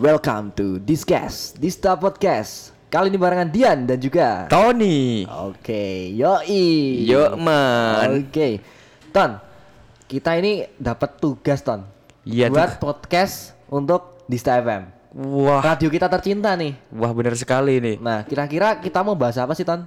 Welcome to Discuss, Dista Podcast. Kali ini barengan Dian dan juga Tony. Oke, yoi. Yuk man. Oke. Ton, kita ini dapat tugas Ton. Iya, Buat podcast untuk Dista FM. Wah, Radio kita tercinta nih. wah benar sekali nih. Nah, kira-kira kita mau bahas apa sih Ton?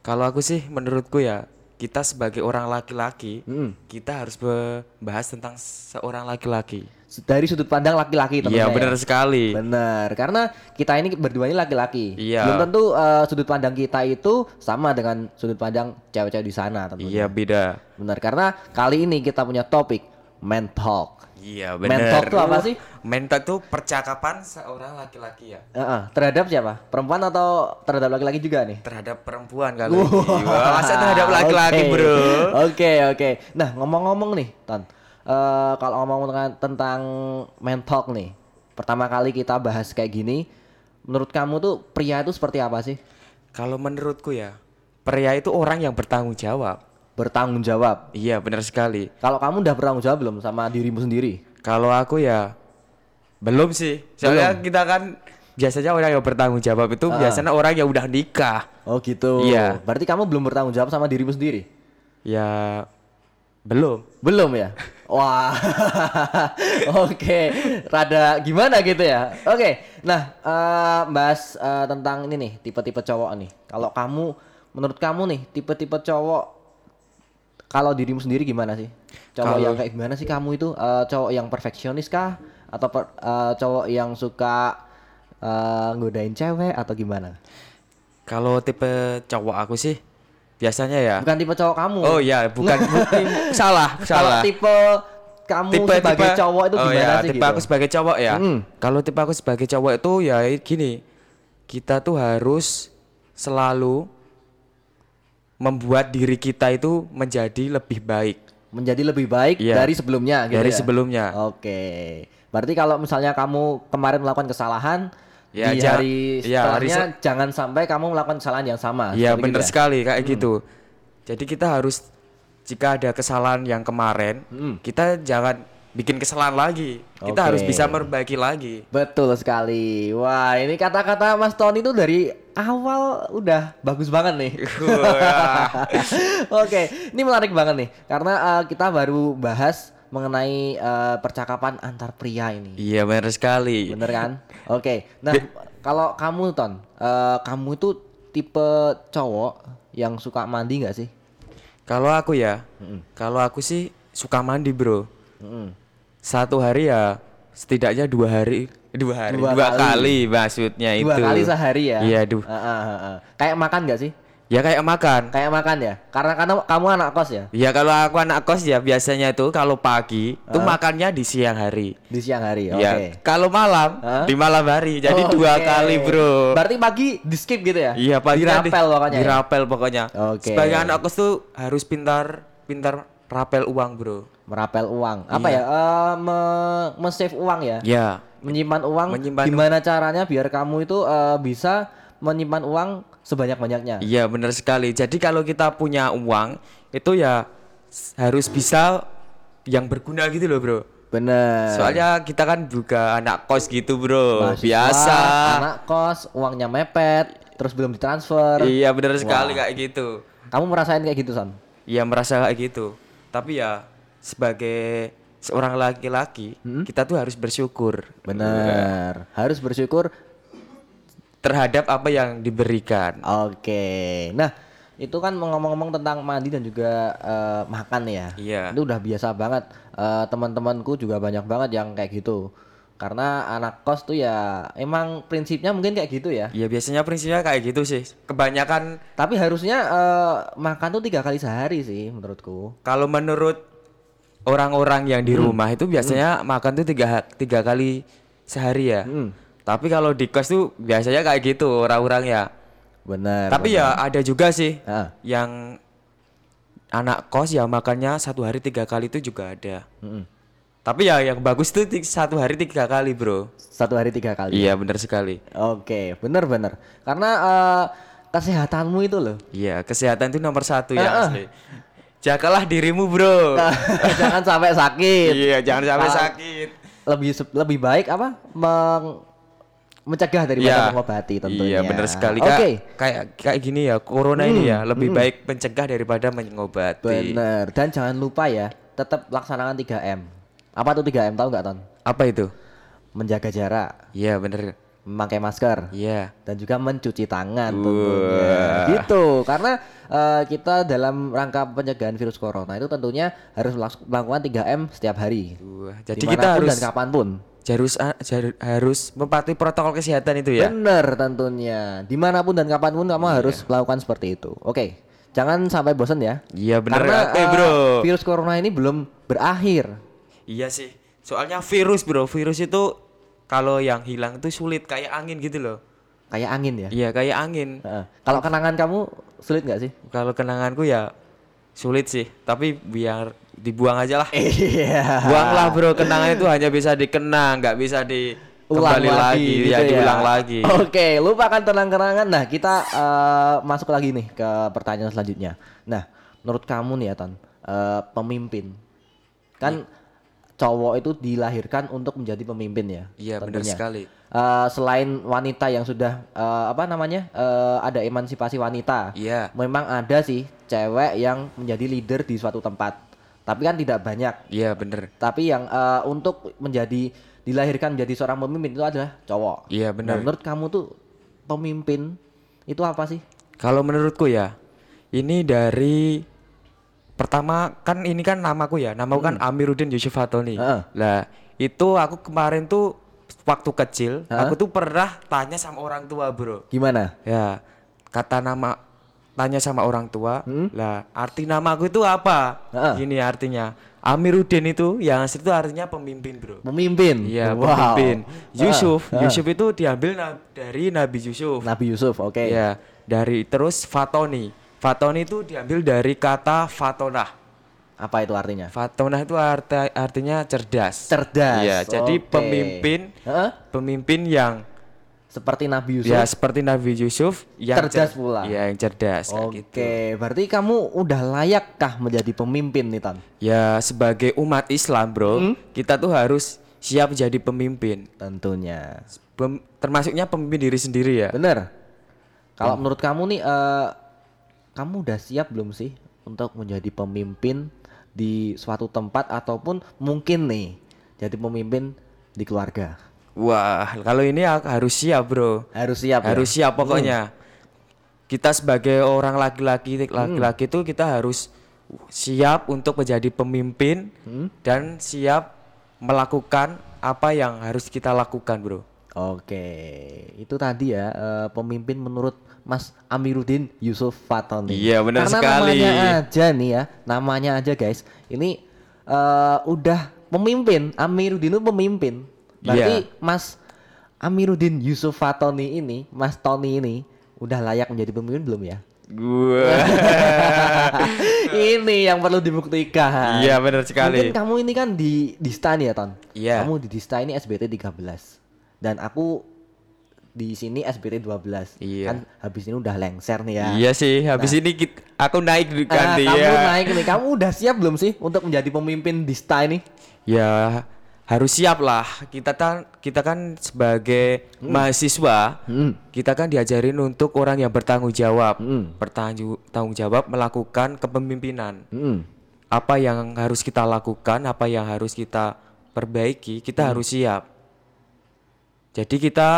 Kalau aku sih menurutku ya, kita sebagai orang laki-laki, Mm. kita harus membahas tentang seorang laki-laki. Dari sudut pandang laki-laki tentunya. Iya, ya. benar sekali. Bener, karena kita ini berdua ini laki-laki. Iya. Belum tentu eh, sudut pandang kita itu sama dengan sudut pandang cewek-cewek di sana tentunya. Iya, beda. Benar, karena kali ini kita punya topik men talk. Iya, Men benar. talk tuh apa sih? Men talk tuh percakapan seorang laki-laki ya. Heeh, terhadap siapa? Perempuan atau terhadap laki-laki juga nih? Terhadap perempuan kali. Wah, masa terhadap laki-laki, Oke. Bro? Oke, oke. Nah, ngomong-ngomong nih, Ton. Eh, kalau ngomong tentang, tentang men talk nih. Pertama kali kita bahas kayak gini, menurut kamu tuh pria itu seperti apa sih? Kalau menurutku ya, pria itu orang yang bertanggung jawab. Bertanggung jawab. Iya, benar sekali. Kalau kamu udah bertanggung jawab belum sama dirimu sendiri? Kalau aku ya belum sih. Soalnya kita kan biasanya orang yang bertanggung jawab itu biasanya orang yang udah nikah. Oh gitu. Iya. Berarti kamu belum bertanggung jawab sama dirimu sendiri? Ya belum. Belum ya? Wah. Oke, rada gimana gitu ya? Oke. Nah, eh, bahas eh, tentang ini nih, tipe-tipe cowok nih. Kalau kamu menurut kamu nih, tipe-tipe cowok kalau dirimu sendiri gimana sih? Cowok Kalau- yang kayak gimana sih kamu itu? Eh, cowok yang perfeksionis kah atau per- eh, cowok yang suka eh, ngodain cewek atau gimana? Kalau tipe cowok aku sih biasanya ya. Bukan tipe cowok kamu. Oh iya, bukan, bukan salah, Kalau salah. tipe kamu sebagai cowok itu oh gimana ya, sih tipe gitu? aku sebagai cowok ya. Mm. Kalau tipe aku sebagai cowok itu ya gini. Kita tuh harus selalu membuat diri kita itu menjadi lebih baik menjadi lebih baik Iya. dari sebelumnya gitu dari ya? sebelumnya. Oke. Berarti kalau misalnya kamu kemarin melakukan kesalahan Ya, di hari ya, hari jangan sampai kamu melakukan kesalahan yang sama. Iya Seperti bener gitu ya? sekali kayak gitu. Jadi kita harus jika ada kesalahan yang kemarin, Mm. kita jangan bikin kesalahan lagi. Kita harus Oke. bisa memperbaiki lagi. Betul sekali. Wah, ini kata-kata Mas Tony itu dari awal udah bagus banget nih. Oke, ini menarik banget nih karena eh, kita baru bahas mengenai eh, percakapan antar pria ini. Iya bener sekali. Bener kan? Oke. Nah, kalau kamu Ton, eh, kamu itu tipe cowok yang suka mandi nggak sih? Kalau aku ya, kalau aku sih suka mandi bro. Mm-mm. Satu hari ya setidaknya dua hari, dua hari, Dua dua, kali. kali. maksudnya Dua itu. kali sehari ya? Iya, duh. Ah, ah, ah. Kayak makan nggak sih? Ya kayak makan. Kayak makan ya? Karena karena kamu anak kos ya? Ya kalau aku anak kos ya biasanya itu kalau pagi itu makannya di siang hari. Di siang hari. Oke. Ya, kalau malam Hah? di malam hari. Jadi dua Oke. kali, Bro. Berarti pagi di skip gitu ya? Iya, pagi Dirapel pokoknya. ya? Dirapel pokoknya. Oke. Sebagai anak kos tuh harus pintar pintar rapel uang, Bro. Merapel uang. Apa ya? Eh me- me-save uang ya? Ya. Menyimpan uang. Menyimpan- Gimana caranya biar kamu itu eh, bisa menyimpan uang sebanyak-banyaknya? Iya, benar sekali. Jadi kalau kita punya uang itu ya harus bisa yang berguna gitu loh, Bro. Bener. Soalnya kita kan juga anak kos gitu, Bro. Mahasiswa, Biasa. anak kos uangnya mepet terus belum ditransfer Iya, benar sekali Wah. kayak gitu. kamu merasain kayak gitu son Iya merasa kayak gitu. Tapi ya sebagai seorang laki-laki Hmm? kita tuh harus bersyukur bener harus bersyukur terhadap apa yang diberikan. oke nah itu kan ngomong-ngomong tentang mandi dan juga eh, makan ya Iya. itu udah biasa banget Eh, teman-temanku juga banyak banget yang kayak gitu karena anak kos tuh ya emang prinsipnya mungkin kayak gitu ya Ya biasanya prinsipnya kayak gitu sih. Kebanyakan tapi harusnya eh, makan tuh tiga kali sehari sih menurutku kalau menurut orang-orang yang di rumah itu biasanya makan tuh tiga tiga kali sehari ya. Hmm. Tapi kalau di kos tuh biasanya kayak gitu orang-orang ya. bener Tapi ya ada juga sih Ah. yang anak kos ya makannya satu hari tiga kali itu juga ada. Mm-mm. Tapi ya yang bagus tuh ti- satu hari tiga kali bro. satu hari tiga kali Iya benar sekali. Oke, bener-bener. Karena eh, kesehatanmu itu loh. Iya kesehatan itu nomor satu Ah, ya ah. Jagalah dirimu bro. Jangan sampai sakit. iya jangan sampai Ah. sakit. Lebih lebih baik apa? Meng- mencegah daripada Iya. mengobati tentunya. Iya, benar sekali. Oke. Kak. Kayak kayak gini ya, corona ini Hmm, ya lebih baik mencegah daripada mengobati. Bener. Dan jangan lupa ya, tetap laksanakan 3M. Apa tuh 3M tahu nggak Ton? Apa itu? Menjaga jarak, Iya, bener. memakai masker, Iya. dan juga mencuci tangan tentunya. Gitu. Karena eh, kita dalam rangka pencegahan virus corona itu tentunya harus melakukan 3M setiap hari. Wah, jadi Di mana pun kita harus dan kapan pun. harus jar- harus mematuhi protokol kesehatan itu ya. Bener tentunya. Di mana pun dan kapan pun kamu Iya. harus melakukan seperti itu. Oke. Jangan sampai bosan ya. Iya bener Karena Oke, eh, bro. virus corona ini belum berakhir. Iya sih. Soalnya virus, Bro. Virus itu kalau yang hilang itu sulit kayak angin gitu loh. Kayak angin ya. Iya, kayak angin. Heeh. Kalau kenangan kamu sulit nggak sih? Kalau kenanganku ya sulit sih, tapi biar dibuang aja lah. Iya. Buanglah bro, kenangan itu hanya bisa dikenang, nggak bisa di Ulang kembali lagi, gitu ya, diulang lagi. Oke, lupakan tenang-kenangan. Nah, kita eh, masuk lagi nih ke pertanyaan selanjutnya. Nah, menurut kamu nih ya, Ton, eh, pemimpin. Kan cowok itu dilahirkan untuk menjadi pemimpin ya. Iya, benar sekali. Eh, selain wanita yang sudah eh, apa namanya? eh, ada emansipasi wanita. Iya. Memang ada sih cewek yang menjadi leader di suatu tempat. Tapi kan tidak banyak. Iya bener. Tapi yang eh, untuk menjadi dilahirkan menjadi seorang pemimpin itu adalah cowok. Iya, benar. Nah, menurut kamu tuh pemimpin itu apa sih? Kalau menurutku ya, ini dari pertama kan ini kan namaku ya, namaku kan Amiruddin Yusuf Fatoni. Hmm. Heeh. Lah itu aku kemarin tuh waktu kecil, Heeh. aku tuh pernah tanya sama orang tua bro. Gimana? Ya kata nama tanya sama orang tua, Hmm? lah arti namaku itu apa? Heeh. Gini artinya. Amiruddin itu yang asli itu artinya pemimpin bro. Pemimpin. Iya Wow. pemimpin. Yusuf, Heeh. Yusuf itu diambil na- dari Nabi Yusuf. Nabi Yusuf, oke. Ya, dari terus Fatoni. Fatoni itu diambil dari kata Fatonah. Apa itu artinya? Fatonah itu arti, artinya cerdas. Cerdas. Iya, jadi oke. pemimpin Heeh. pemimpin yang Seperti Nabi Yusuf. ya seperti Nabi Yusuf yang Cerdas cer- pula. Iya, yang cerdas Oke, gitu. berarti kamu udah layakkah menjadi pemimpin nih, Tan? Ya, sebagai umat Islam, Bro, Hmm? kita tuh harus siap jadi pemimpin. Tentunya. Pem- termasuknya pemimpin diri sendiri ya. Bener. Kalau Hmm. menurut kamu nih, eh, kamu udah siap belum sih untuk menjadi pemimpin di suatu tempat ataupun mungkin nih jadi pemimpin di keluarga? Wah, kalau ini harus siap, Bro. Harus siap. ya? harus siap pokoknya kita sebagai orang laki-laki Hmm. laki-laki itu kita harus siap untuk menjadi pemimpin Hmm. dan siap melakukan apa yang harus kita lakukan bro Oke, itu tadi ya eh, pemimpin menurut Mas Amiruddin Yusuf Fatoni. Iya, benar Karena sekali. namanya aja nih ya, namanya aja guys. Ini eh, udah pemimpin, Amiruddin itu pemimpin. Berarti Iya. Mas Amiruddin Yusuf Fatoni ini, Mas Tony ini udah layak menjadi pemimpin belum ya? gua ini yang perlu dibuktikan. iya benar sekali Mungkin kamu ini kan di Dista nih ya Ton. Iya. Kamu di Dista ini SBT 13 dan aku di sini SBT 12. Iya. Kan habis ini udah lengser nih ya. iya sih habis ini kit- aku naik Ah, ganti kamu ya naik nih. Kamu udah siap belum sih untuk menjadi pemimpin Dista ini? ya harus siap lah kita kan kita kan sebagai mahasiswa Hmm. kita kan diajarin untuk orang yang bertanggung jawab Hmm. bertanggung tanggung jawab melakukan kepemimpinan Hmm. apa yang harus kita lakukan apa yang harus kita perbaiki kita Hmm. harus siap jadi kita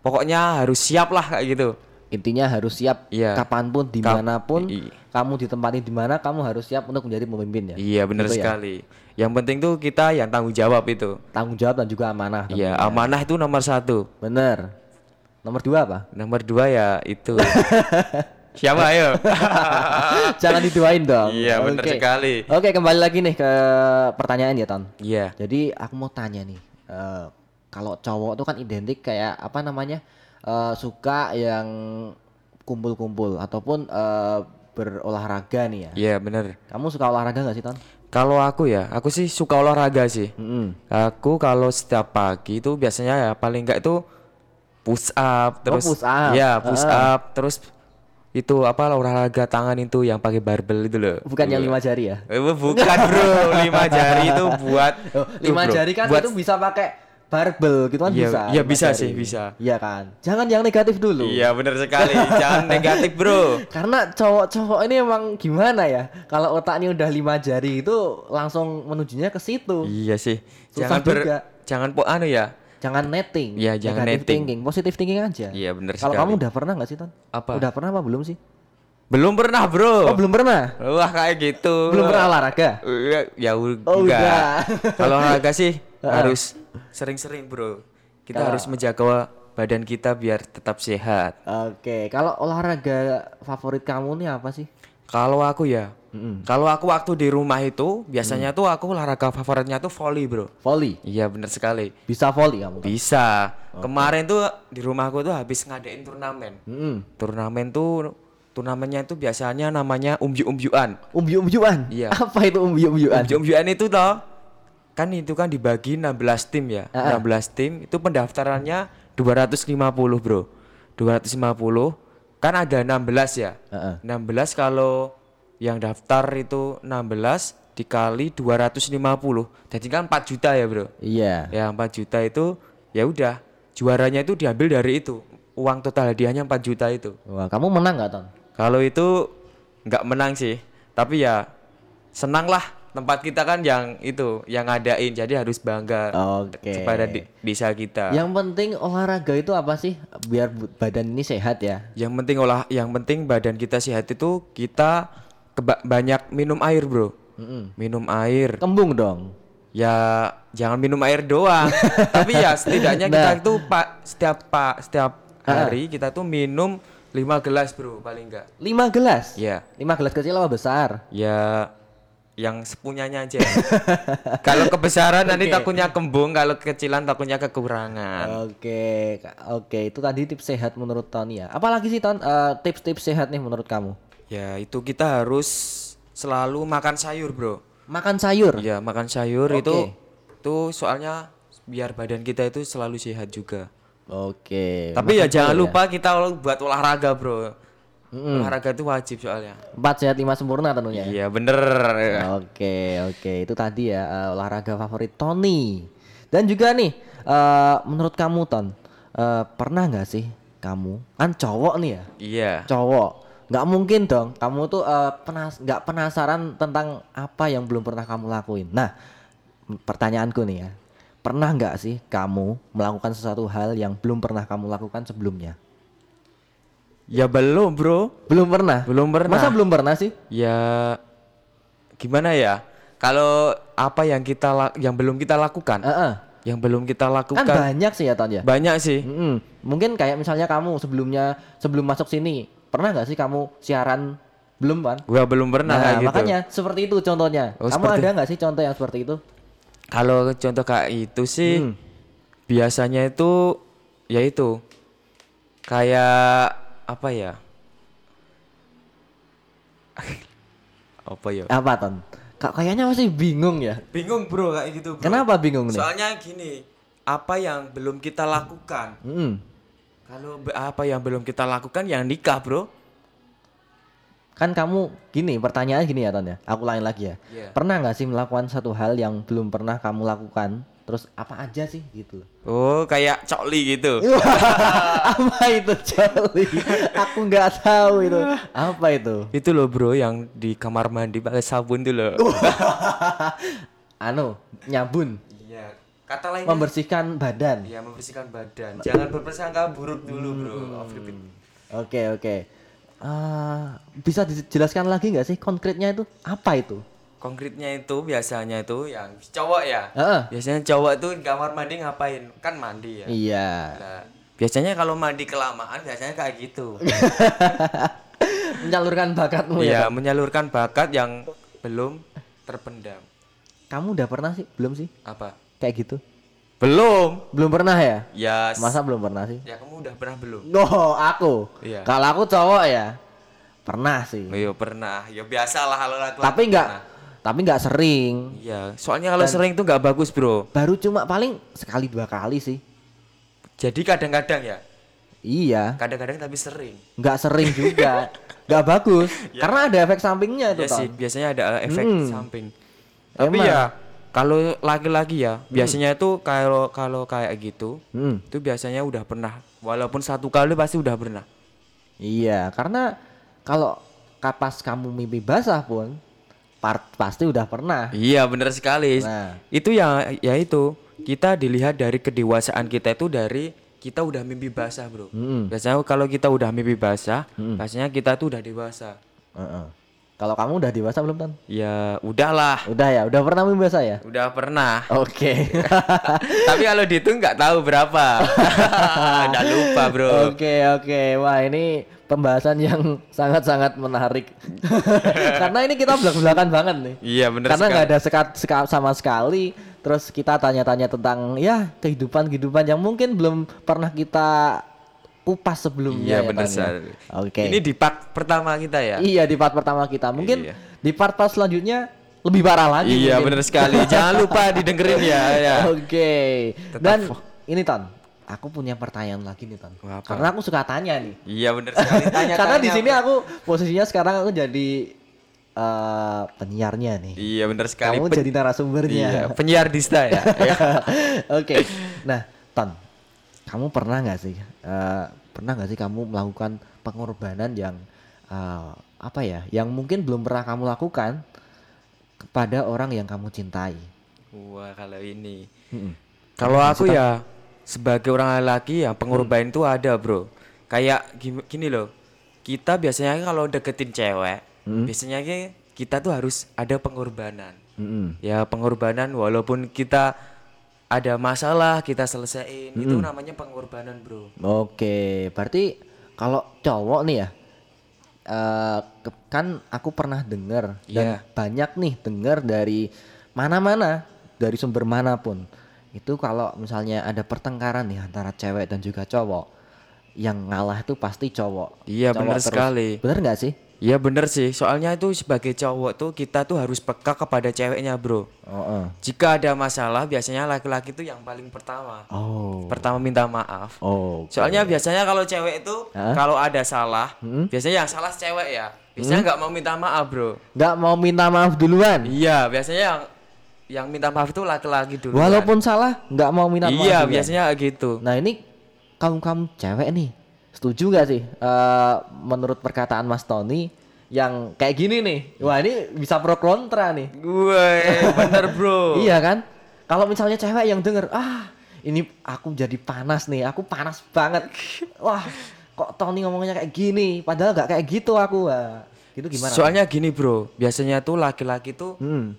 pokoknya harus siap lah kayak gitu Intinya harus siap Iya. kapan pun, di mana pun, i- kamu ditempati di mana, kamu harus siap untuk menjadi pemimpin ya. iya benar Gitu ya? sekali yang penting tuh kita yang tanggung jawab itu Tanggung jawab dan juga amanah. iya amanah itu nomor satu Bener. Nomor dua apa? nomor dua ya itu siapa ayo Jangan diduain dong. Iya, bener Oke. sekali. Oke, kembali lagi nih ke pertanyaan ya, Ton. iya Jadi aku mau tanya nih, eh, kalau cowok tuh kan identik kayak apa namanya eh, suka yang kumpul-kumpul ataupun eh, berolahraga nih ya. iya bener Kamu suka olahraga nggak sih, Ton? kalau aku ya aku sih suka olahraga sih Mm-mm. Aku kalau setiap pagi itu biasanya ya paling enggak itu push up terus push up. ya push Heeh. up terus itu apa olahraga tangan itu yang pakai barbel itu loh. Bukan yang lima jari ya? Eh, bukan bro, lima jari itu buat Oh, lima bro, jari kan buat itu bisa pakai barbel gitu kan Iya, bisa. iya bisa sih, bisa. Iya kan. Jangan yang negatif dulu. Iya benar sekali. Jangan negatif bro. Karena cowok-cowok ini emang gimana ya? Kalau otaknya udah lima jari itu langsung menujunya ke situ. Iya sih. Susah jangan ber, juga. jangan po anu ya. Jangan netting. Iya, jangan Negative netting. thinking, positive thinking aja. Iya benar Kalau sekali. kamu udah pernah nggak sih, Ton? Apa? Udah pernah apa belum sih? Belum pernah bro. Oh, belum pernah. Wah kayak gitu. Belum pernah olahraga. Ya, ya u- Oh, enggak. udah. Kalau olahraga sih harus sering-sering bro. Kita Ah. harus menjaga badan kita biar tetap sehat. Oke, kalau olahraga favorit kamu nih apa sih? Kalau aku ya, kalau aku waktu di rumah itu biasanya Mm. tuh aku olahraga favoritnya tuh volley bro. Volley. Iya bener sekali. Bisa volley kamu? Bisa. Kemarin tuh di rumahku tuh habis ngadain turnamen. Mm. Turnamen tuh turnamennya itu biasanya namanya umju-umjuan. Umbi-umbian. Iya. Apa itu umbi-umbian? Umju-umjuan itu toh kan itu kan dibagi 16 tim ya. Ah. 16 tim itu pendaftarannya 250, Bro. 250 kan ada 16 ya. Heeh. 16 kalau yang daftar itu 16 dikali 250. Jadi kan 4 juta ya, Bro. Iya. Ya 4 juta itu ya udah juaranya itu diambil dari itu. Uang total hadiahnya 4 juta itu. Wah, kamu menang nggak, Ton? Kalau itu nggak menang sih, tapi ya senang lah tempat kita kan yang itu yang ngadain, jadi harus bangga Oke. kepada di- desa kita. Yang penting olahraga itu apa sih? Biar badan ini sehat ya. Yang penting olah, yang penting badan kita sehat itu kita keba- banyak minum air bro, Mm-mm. minum air. Kembung dong. Ya jangan minum air doang, tapi ya setidaknya kita Nah. itu pak setiap pak setiap hari kita tuh minum 5 gelas bro paling enggak. 5 gelas. Ya. 5 gelas kecil apa besar? Ya yang sepunyanya aja. kalau kebesaran nanti takutnya kembung, kalau kecilan takutnya kekurangan. Oke, ka- oke itu tadi tips sehat menurut Tony ya. Apalagi sih Ton eh, tips-tips sehat nih menurut kamu? Ya itu kita harus selalu makan sayur, Bro. Makan sayur. Ya, makan sayur Oke. itu itu soalnya biar badan kita itu selalu sehat juga. Oke. Tapi ya makan jangan sayur lupa kita buat olahraga, Bro. Olahraga itu wajib soalnya. Empat sehat lima sempurna tentunya. Iya, bener. Oke, oke. Itu tadi ya eh, olahraga favorit Tony. Dan juga nih, eh, menurut kamu Ton, eh, pernah nggak sih kamu kan cowok nih ya, Iya. cowok, nggak mungkin dong kamu tuh eh, penas nggak penasaran tentang apa yang belum pernah kamu lakuin. Nah, pertanyaanku nih ya, pernah nggak sih kamu melakukan sesuatu hal yang belum pernah kamu lakukan sebelumnya? Ya belum, Bro. Belum pernah. Belum pernah. Masa belum pernah sih? Ya gimana ya? Kalau apa yang kita yang belum kita lakukan, Heeh. yang belum kita Kan lakukan banyak sih ya Ton ya. banyak sih. Mm-mm. Mungkin kayak misalnya kamu sebelumnya sebelum masuk sini pernah nggak sih kamu siaran belum kan? Gua belum pernah Nah, kayak gitu. makanya seperti itu contohnya. Oh, kamu seperti- ada nggak sih contoh yang seperti itu? Kalau contoh kayak itu sih Hmm. biasanya itu ya itu kayak apa ya? apa ya? Apa ton? Kak kayaknya masih bingung ya. Bingung bro kayak gitu bro. Kenapa bingung nih? Soalnya gini, apa yang belum kita lakukan? Mm. Kalau apa yang belum kita lakukan yang nikah bro? Kan kamu gini pertanyaan gini ya ton ya. Aku lain lagi ya. Iya. Pernah nggak sih melakukan satu hal yang belum pernah kamu lakukan? Terus apa aja sih gitu? Oh kayak cokli gitu. apa itu Charlie? Aku nggak tahu itu. Apa itu? Itu loh bro yang di kamar mandi pakai sabun tuh loh. Anu nyabun, Iya. Kata lainnya membersihkan badan. Iya membersihkan badan. Jangan berprasangka buruk dulu bro. Off repeat. Oke oke. Ah, bisa dijelaskan lagi nggak sih konkretnya itu apa itu? Konkretnya itu biasanya itu yang cowok ya. Heeh. Biasanya cowok tuh kamar mandi ngapain? Kan mandi ya. Iya. Nah, biasanya kalau mandi kelamaan biasanya kayak gitu. Menyalurkan bakatmu ya. Iya, menyalurkan bakat yang belum terpendam. Kamu udah pernah sih? Belum sih? Apa? Kayak gitu? Belum. Belum pernah ya? Ya, s- Masa belum pernah sih? ya kamu udah pernah belum? Oh, aku. Iya. Kalau aku cowok ya. Pernah sih. Oh, iya pernah. Ya biasalah kalau. Tapi nggak pernah. Tapi nggak sering. Iya, soalnya kalau sering tuh nggak bagus, Bro. Baru cuma paling sekali dua kali sih. Jadi kadang-kadang ya, Iya, kadang-kadang tapi sering. nggak sering juga. nggak bagus. Karena ada efek sampingnya itu, Ya sih, biasanya ada efek Hmm. samping. Tapi Emang. ya Kalau laki-laki ya, biasanya itu kalau kalau kayak gitu, Hmm. itu biasanya udah pernah. Walaupun satu kali pasti udah pernah. Iya, karena kalau kapas kamu mimpi basah pun part pasti udah pernah. Iya, bener sekali. Nah. Itu ya ya itu. Kita dilihat dari kedewasaan kita itu dari kita udah mimpi basah, Bro. Mm-mm. Biasanya kalau kita udah mimpi basah, biasanya kita tuh udah dewasa. Heeh. Kalau kamu udah dewasa belum tan? Ya, udahlah. Udah ya, udah pernah mimpi basah ya? Udah pernah. Oke. Tapi kalau dihitung nggak tahu berapa. udah lupa, Bro. Oke oke, wah ini pembahasan yang sangat-sangat menarik. Karena ini kita belak-belakan banget nih. Iya, bener Karena nggak ada sekat seka- sama sekali. Terus kita tanya-tanya tentang ya kehidupan kehidupan yang mungkin belum pernah kita kupas sebelumnya. Iya, ya, ya? sekali. Oke. Ini di part pertama kita ya. Iya di part pertama kita. Mungkin Iya. di part-part selanjutnya lebih parah lagi. Iya, bener sekali. Jangan lupa didengerin ya. ya. Oke. Tetap Dan ini Tan, aku punya pertanyaan lagi nih Tan. Apa? Karena aku suka tanya nih. Iya, bener sekali. Tanya, Karena di sini aku posisinya sekarang aku jadi eh, penyiarnya nih. Iya, bener sekali. Kamu Pen- jadi narasumbernya. Iya, penyiar dista ya. Ya. Oke. Nah, Tan, kamu pernah nggak sih eh, pernah nggak sih kamu melakukan pengorbanan yang eh, apa ya, yang mungkin belum pernah kamu lakukan kepada orang yang kamu cintai? Wah, kalau ini. Mm-mm. Kalau aku ya sebagai orang laki ya pengorbanan itu ada, Bro. Kayak gini loh. Kita biasanya kalau deketin cewek, biasanya ki- kita tuh harus ada pengorbanan. Mm-mm. Ya, pengorbanan walaupun kita ada masalah kita selesaiin itu namanya pengorbanan, Bro. Oke, berarti kalau cowok nih ya, eh, ke- kan aku pernah dengar dan Iya. banyak nih dengar dari mana-mana, dari sumber mana pun. Itu kalau misalnya ada pertengkaran nih antara cewek dan juga cowok, yang ngalah itu pasti cowok. Iya, terus. sekali. Bener nggak sih? Iya bener sih, soalnya itu sebagai cowok tuh kita tuh harus peka kepada ceweknya, Bro. Oh, oh. Jika ada masalah, biasanya laki-laki itu yang paling pertama. oh, Pertama minta maaf. oh. Soalnya biasanya kalau cewek itu Hah? kalau ada salah, Hmm? biasanya yang salah cewek ya. Biasanya nggak mau minta maaf, Bro. nggak mau minta maaf duluan, Iya, biasanya yang yang minta maaf itu laki-laki dulu. walaupun salah nggak mau minta maaf. Iya, duluan. biasanya gitu. Nah ini kaum kaum cewek nih setuju gak sih eh, menurut perkataan Mas Tony yang kayak gini nih wah ini bisa pro kontra nih Gue bener, Bro. iya kan kalau misalnya cewek yang denger ah ini aku jadi panas nih aku panas banget wah kok Tony ngomongnya kayak gini padahal gak kayak gitu aku wah gitu gimana Soalnya gini, Bro. Biasanya tuh laki-laki tuh hmm,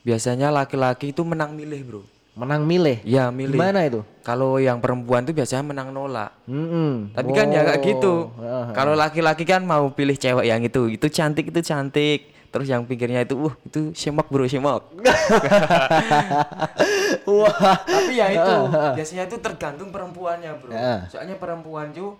biasanya laki-laki itu menang milih, Bro. menang milih Iya, milih. gimana itu Kalau yang perempuan tuh biasanya menang nolak. Hmm, Tapi kan ya kayak gitu. Oh. Kalau laki-laki kan mau pilih cewek yang itu, itu cantik itu cantik. Terus yang pikirnya itu, uh itu semok bro semok. wah Tapi ya itu biasanya itu tergantung perempuannya bro. Soalnya perempuan tuh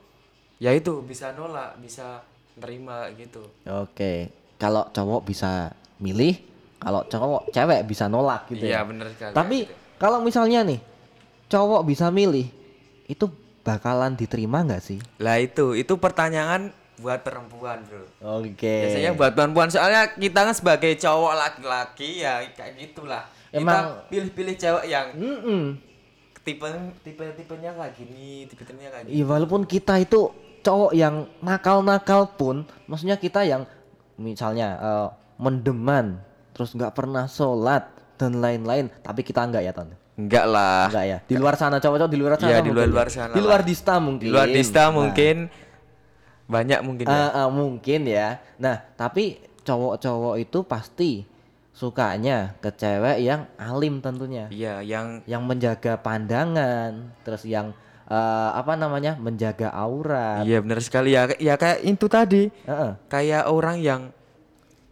ya itu bisa nolak, bisa nerima gitu. Oke, kalau cowok bisa milih, kalau cowok cewek bisa nolak gitu Iya ya. bener sekali. Tapi kalau misalnya nih cowok bisa milih, itu bakalan diterima nggak sih? lah itu itu pertanyaan buat perempuan bro. Oke. Biasanya buat perempuan soalnya kita kan sebagai cowok laki-laki ya kayak gitulah. Emang- pilih-pilih cewek yang Mm-mm. tipe tipe tipenya kayak gini tipe tipenya kayak gini Iya, walaupun kita itu cowok yang nakal-nakal pun, maksudnya kita yang misalnya eh, mendeman, terus nggak pernah sholat dan lain-lain, tapi kita enggak ya Ton? enggak lah Enggak ya. Di luar sana cowok-cowok di luar sana. Iya, di mungkin. luar-luar sana Di luar dista mungkin. di luar dista Nah. mungkin banyak mungkin ya. Ah, ah, mungkin ya. Nah, tapi cowok-cowok itu pasti sukanya ke cewek yang alim tentunya. iya yang Yang menjaga pandangan, terus yang eh, apa namanya? menjaga aura. iya benar sekali ya ya kayak itu tadi Heeh. kayak orang yang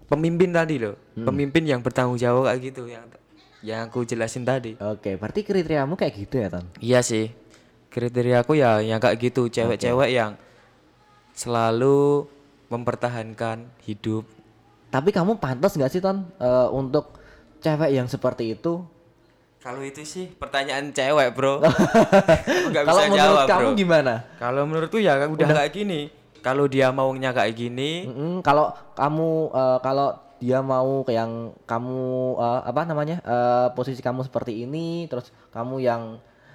pemimpin tadi loh Hmm. pemimpin yang bertanggung jawab kayak gitu yang yang aku jelasin tadi Oke, berarti kriteriamu kayak gitu ya, Ton? iya sih kriteria aku ya yang kayak gitu cewek-cewek yang selalu mempertahankan hidup Tapi kamu pantas nggak sih, Ton, eh, untuk cewek yang seperti itu? Kalau itu sih pertanyaan cewek, Bro. Nggak Kalau bisa menurut jawab, kamu Bro. gimana? Kalau menurutku ya udah, kayak gini. Kalau dia maunya kayak gini, Mm-mm, kalau kamu eh, kalau dia mau kayak yang kamu eh, apa namanya eh, posisi kamu seperti ini terus kamu yang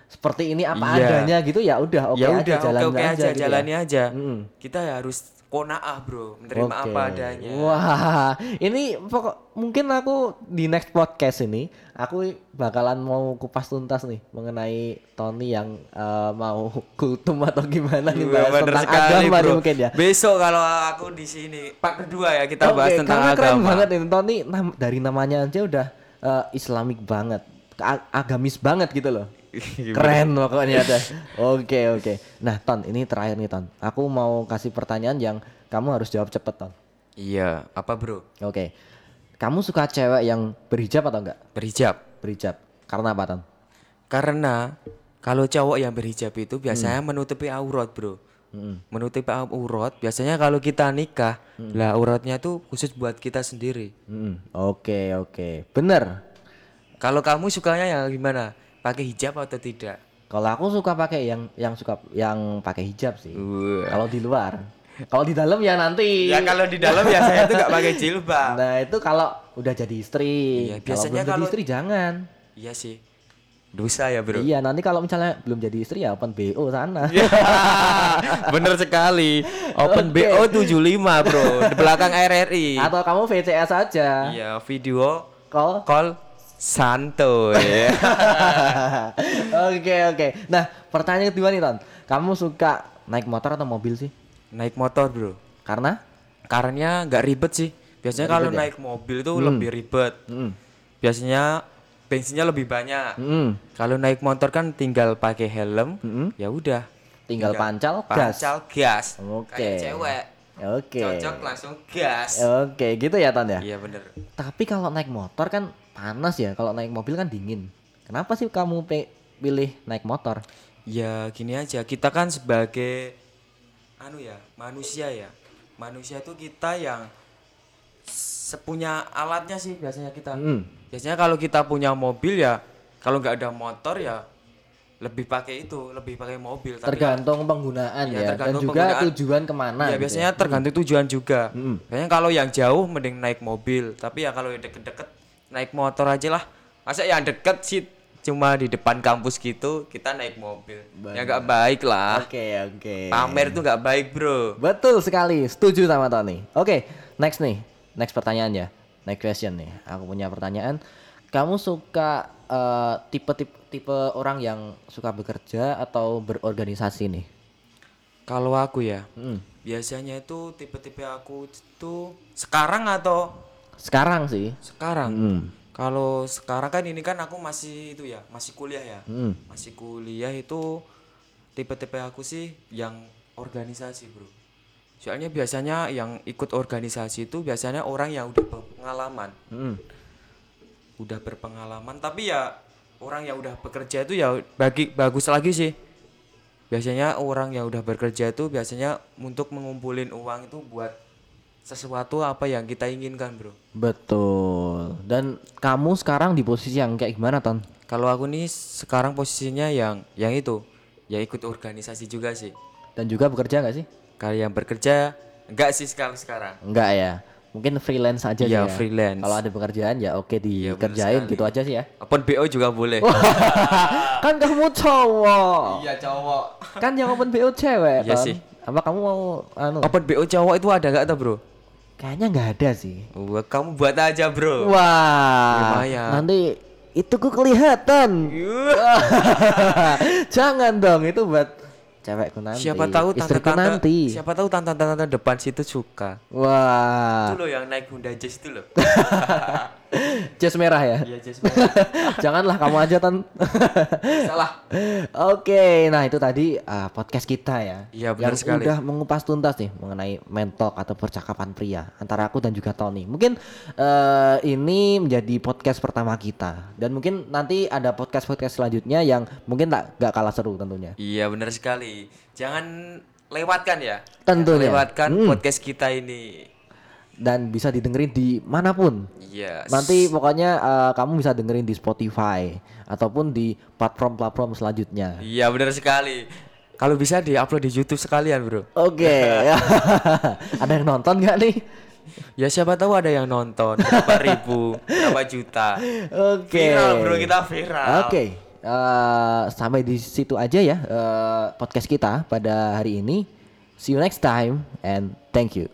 seperti ini apa Iya. adanya gitu ya udah oke ya aja udah jalan oke oke aja, gitu ya. jalani aja Mm. kita ya harus konaah bro menerima Oke. apa adanya Wah, ini pokok mungkin aku di next podcast ini aku bakalan mau kupas tuntas nih mengenai Tony yang eh, mau kultum atau gimana nih bahas bener tentang sekali, agama bro. mungkin ya. besok kalau aku di sini part kedua ya kita Oke, bahas tentang karena keren agama banget ini Tony nam- dari namanya aja udah eh, Islamik banget, agamis banget gitu loh. Keren pokoknya ada. Oke oke. Nah Ton, ini terakhir nih Ton. Aku mau kasih pertanyaan yang kamu harus jawab cepet Ton. iya apa bro Oke. Kamu suka cewek yang berhijab atau enggak? berhijab Berhijab. Karena apa, Ton? karena kalau cowok yang berhijab itu biasanya Hmm. menutupi aurat bro menutupi aurat biasanya kalau kita nikah Hmm. lah auratnya tuh khusus buat kita sendiri Oke, oke. Bener. kalau kamu sukanya yang gimana pakai hijab atau tidak Kalau aku suka pakai yang yang suka yang pakai hijab sih. Wah. Kalau di luar. Kalau di dalam ya nanti. ya kalau di dalam biasanya tuh nggak pakai jilbab Nah, itu kalau udah jadi istri. Iya, Kalau biasanya jadi kalau- istri jangan. iya sih dosa ya bro Iya, nanti kalau misalnya belum jadi istri ya open BO sana. Iya. Bener sekali. Open Oke. BO 75, Bro. Di belakang RRI. Atau kamu VCS aja. Iya, video Call. call santuy. Oke, oke. Nah, pertanyaan kedua nih, Ton. Kamu suka naik motor atau mobil sih? naik motor, Bro. Karena Karena nggak ribet sih. Biasanya kalau ya? naik mobil tuh lebih ribet. Mm. Biasanya bensinnya lebih banyak. Mm. Kalau naik motor kan tinggal pakai helm, Mm-mm. ya udah. tinggal pancal gas. Pancal gas. Oke. Kayak cewek. Oke. Cocok langsung gas. Oke, gitu ya, Ton ya? Iya bener. Tapi kalau naik motor kan panas ya, kalau naik mobil kan dingin. Kenapa sih kamu pilih naik motor? Ya gini aja, kita kan sebagai anu ya, manusia ya. Manusia itu kita yang sepunya alatnya sih biasanya kita. Hmm. Biasanya kalau kita punya mobil ya, kalau nggak ada motor ya lebih pakai itu, lebih pakai mobil. Tapi Tergantung penggunaan ya, dan tergantung juga penggunaan. tujuan ke mana. ya gitu biasanya tergantung tujuan juga. Mm. Biasanya kalau yang jauh mending naik mobil, tapi ya kalau yang deket-deket naik motor aja lah. Masa yang deket sih cuma di depan kampus gitu kita naik mobil. Ya nggak baik lah. Oke, oke. Pamer tuh nggak baik bro. Betul sekali, setuju sama Tony. Oke, next nih, next pertanyaan ya, next question nih. Aku punya pertanyaan. Kamu suka eh, tipe-tipe tipe orang yang suka bekerja atau berorganisasi nih? Kalau aku ya, Hmm. biasanya itu tipe-tipe aku itu sekarang atau Sekarang sih. sekarang. Hmm. Kalau sekarang kan ini kan aku masih itu ya, masih kuliah ya. Hmm. Masih kuliah itu tipe-tipe aku sih yang organisasi, Bro. Soalnya biasanya yang ikut organisasi itu biasanya orang yang udah berpengalaman. Hmm. Udah berpengalaman, tapi ya orang yang udah bekerja itu ya bagi bagus lagi sih. Biasanya orang yang udah bekerja itu biasanya untuk mengumpulin uang itu buat sesuatu apa yang kita inginkan, Bro. Betul. Dan kamu sekarang di posisi yang kayak gimana, Ton? Kalau aku nih sekarang posisinya yang yang itu, ya ikut organisasi juga sih. Dan juga bekerja nggak sih? Kalau yang bekerja enggak sih sekarang sekarang. Enggak ya. Mungkin freelance aja Iya, sih ya. freelance. Kalau ada pekerjaan ya oke bener dikerjain sekali. gitu aja sih ya. Open BO juga boleh. kan kamu cowok. Iya cowok. kan yang open BO cewek Iya Ton. sih. Apa kamu mau anu? Open BO cowok itu ada nggak tuh bro? Kayaknya nggak ada sih. Wah, kamu buat aja bro. Wah. Lumayan. Nanti itu ku kelihatan. Jangan dong itu buat cewekku nanti. Siapa tahu tante-tante nanti. Siapa tahu tante-tante depan situ suka. Wah. Itu loh yang naik Honda Jazz itu loh. Jas merah ya. Iya Jazz. Janganlah kamu aja tan. Salah. Oke, nah itu tadi uh, podcast kita ya. Iya, benar yang sekali. udah mengupas tuntas nih mengenai mental atau percakapan pria antara aku dan juga Tony. Mungkin eh, ini menjadi podcast pertama kita dan mungkin nanti ada podcast podcast selanjutnya yang mungkin tak gak kalah seru tentunya. Iya benar sekali. Jangan lewatkan ya. Tentunya. Lewatkan Hmm. podcast kita ini. Dan bisa didengerin di mana pun. Iya. Nanti pokoknya eh, kamu bisa dengerin di Spotify ataupun di platform-platform selanjutnya. Iya benar sekali. Kalau bisa di-upload di YouTube sekalian, Bro. Oke. Ada yang nonton nggak nih? Ya siapa tahu ada yang nonton berapa ribu, berapa juta. Oke. Viral bro kita viral. Oke. Eh, sampai di situ aja ya eh, podcast kita pada hari ini. See you next time and thank you.